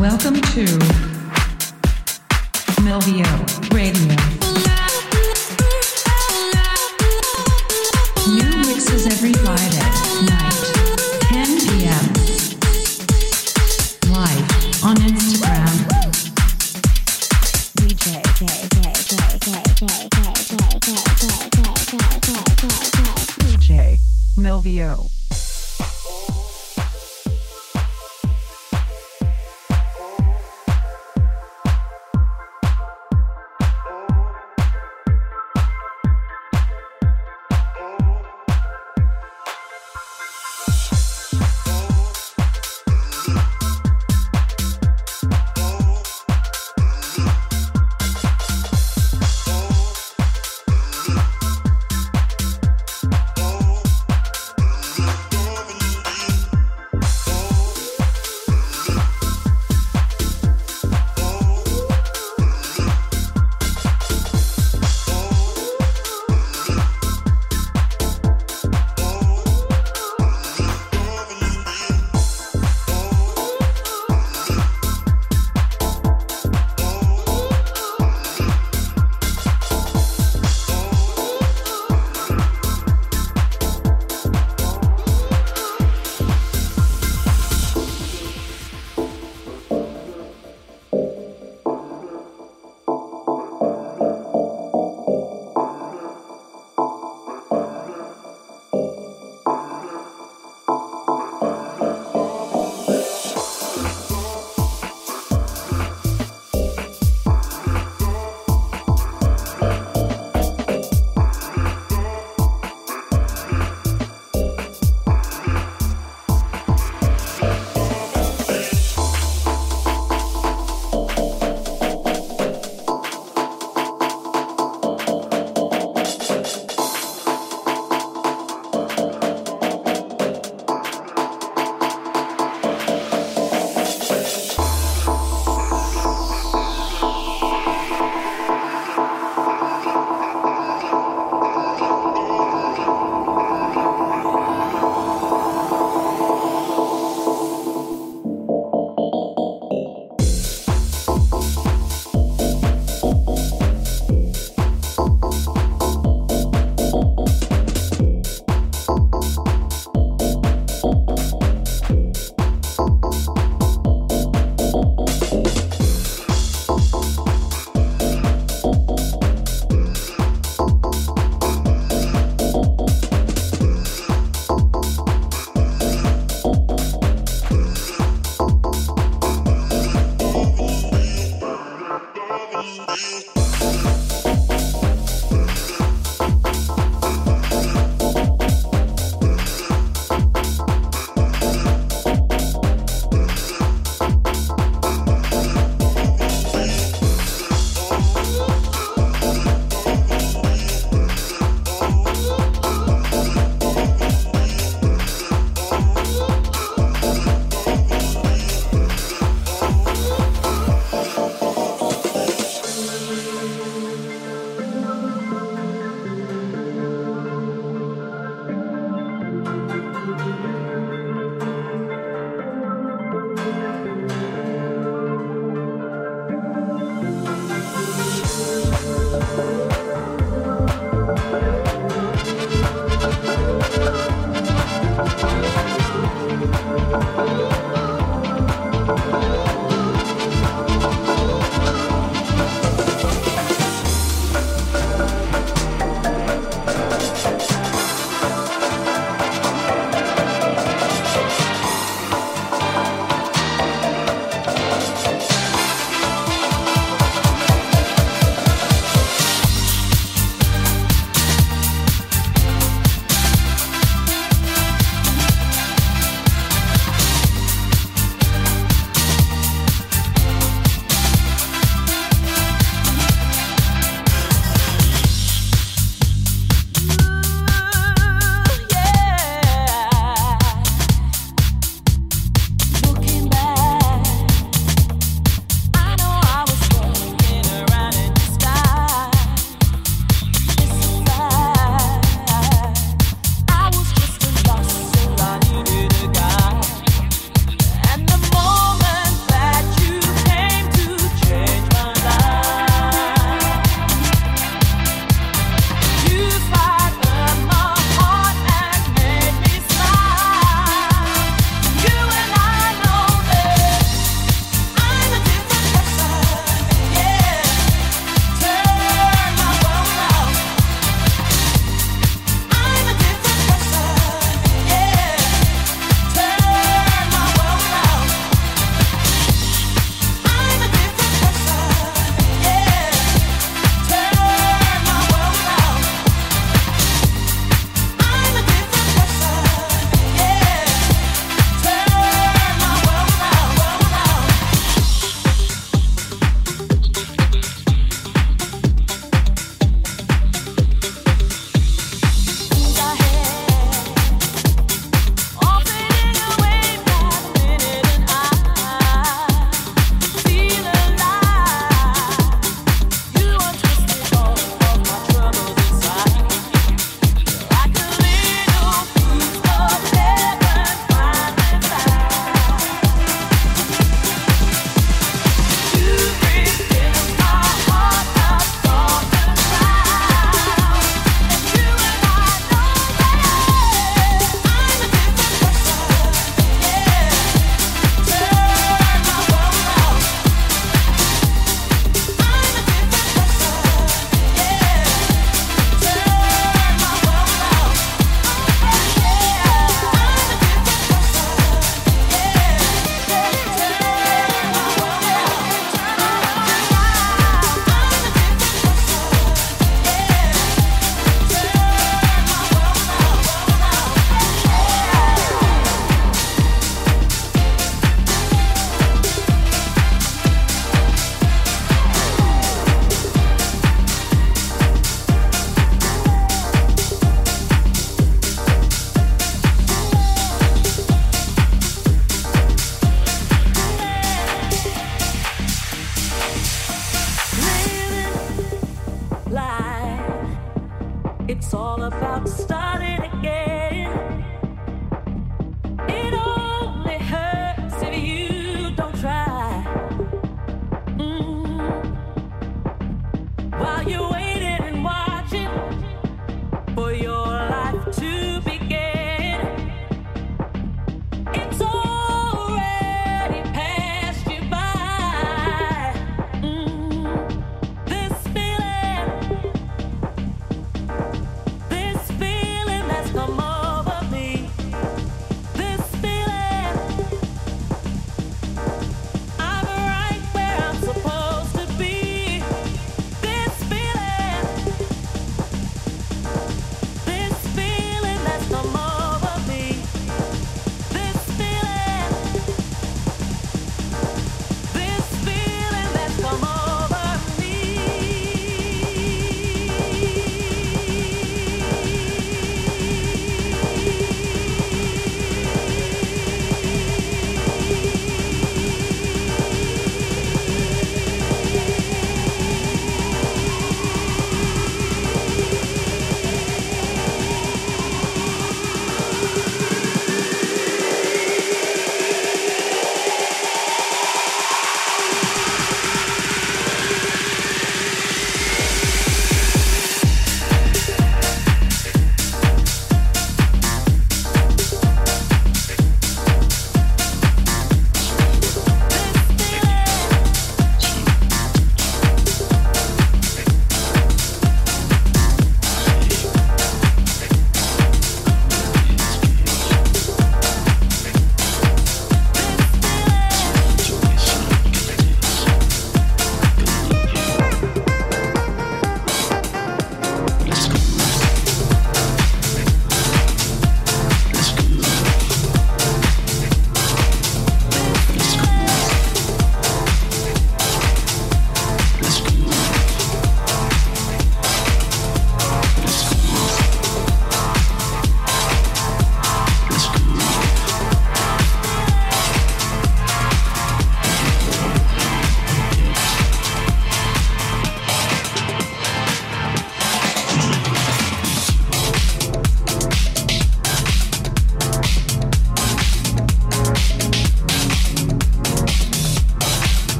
Welcome to Melvio Radio. New mixes every Friday night, 10 p.m. Live on Instagram. DJ, DJ.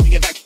We get back.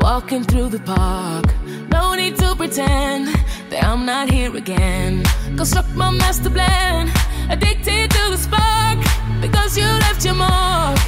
Walking through the park, no need to pretend that I'm not here again. Construct my master plan, addicted to the spark because you left your mark.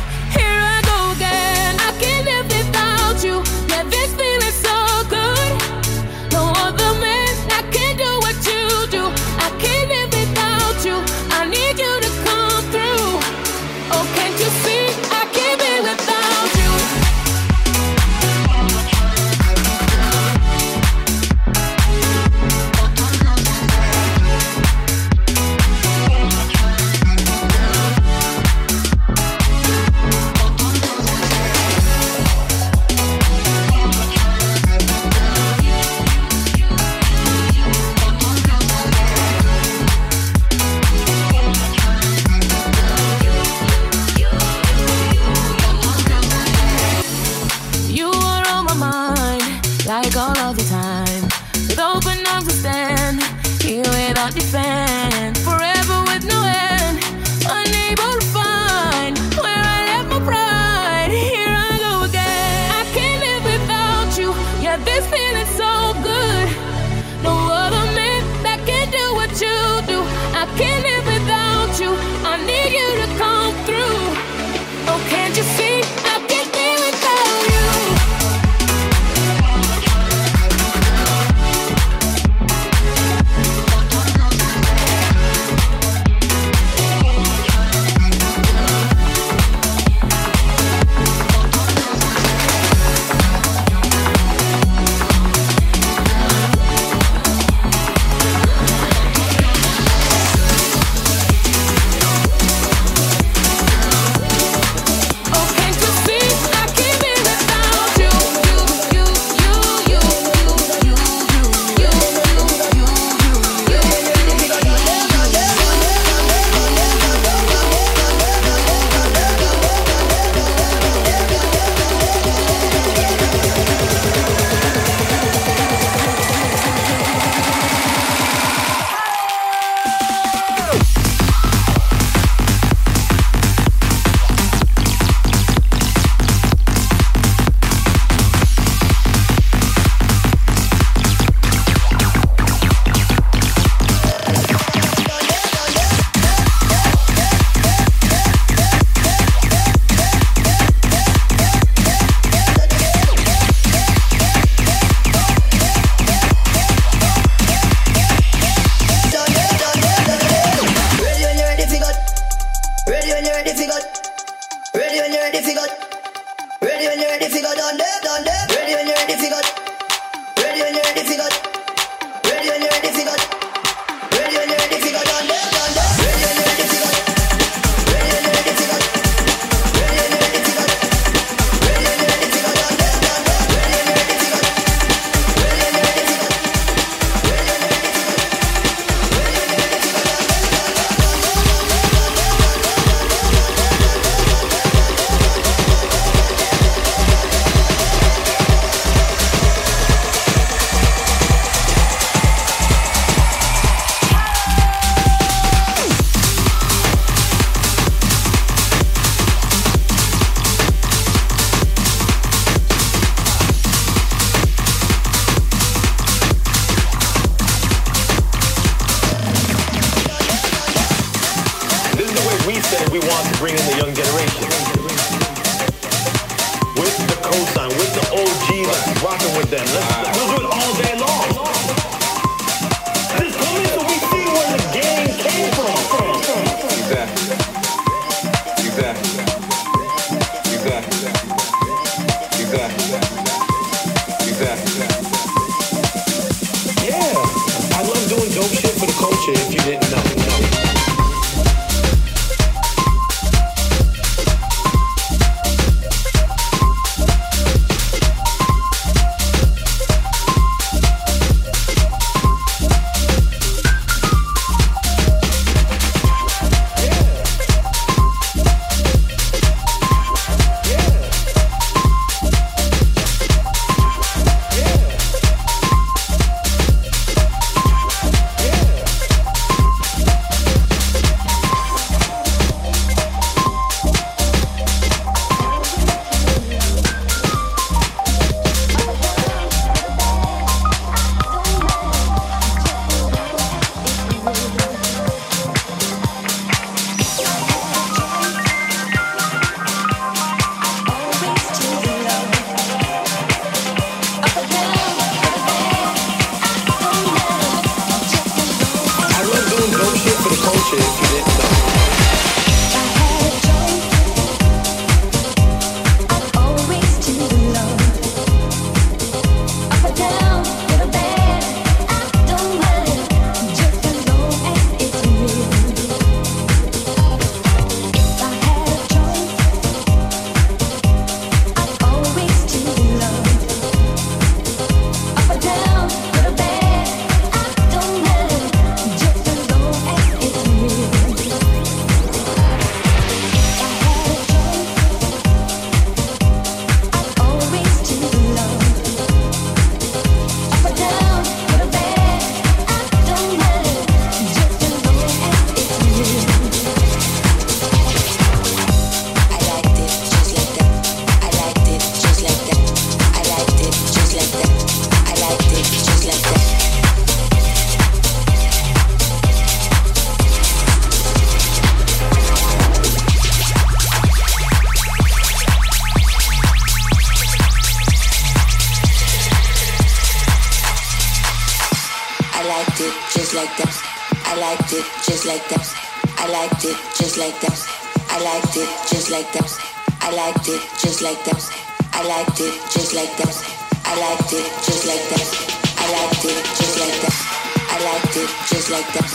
Just like that.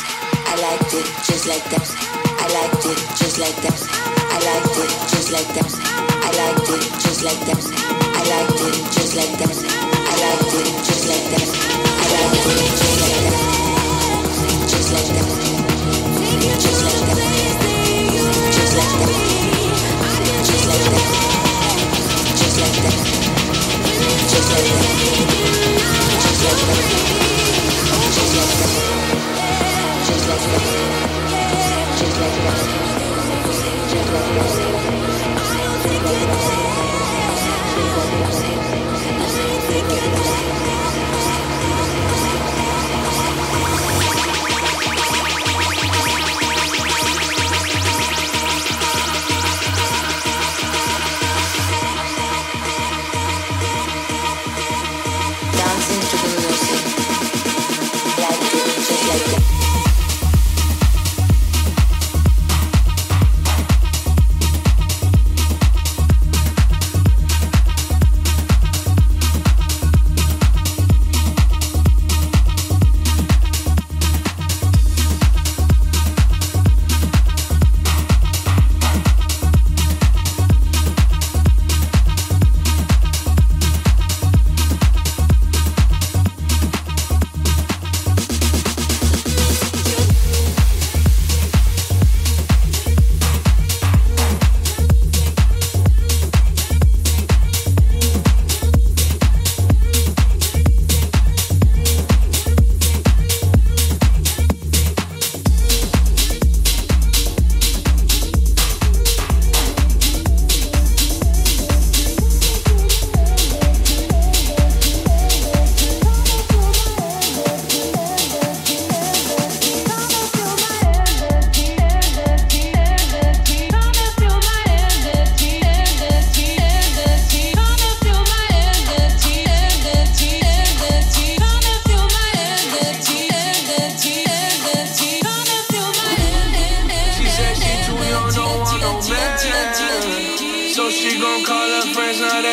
I liked it just like that. I liked it just like that. I liked it just like that. I liked it just like that.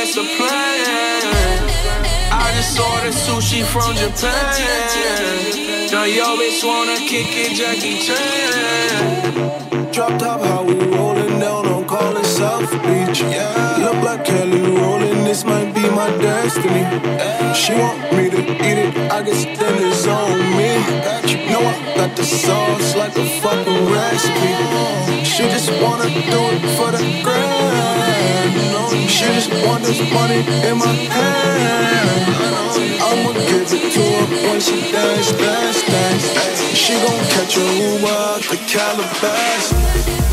That's a plan. I just ordered sushi from Japan. Now yo bitch wanna kick it, Jackie Chan. Drop top, how we rolling down on call it South Beach. Yeah. Look like my destiny. She want me to eat it, I guess then it's on me. You know I got the sauce like a fucking recipe. She just wanna do it for the grand. She just want this money in my hand. I'ma give it to her when she dance, dance, dance. She gon' catch a Uber out the Calabasas.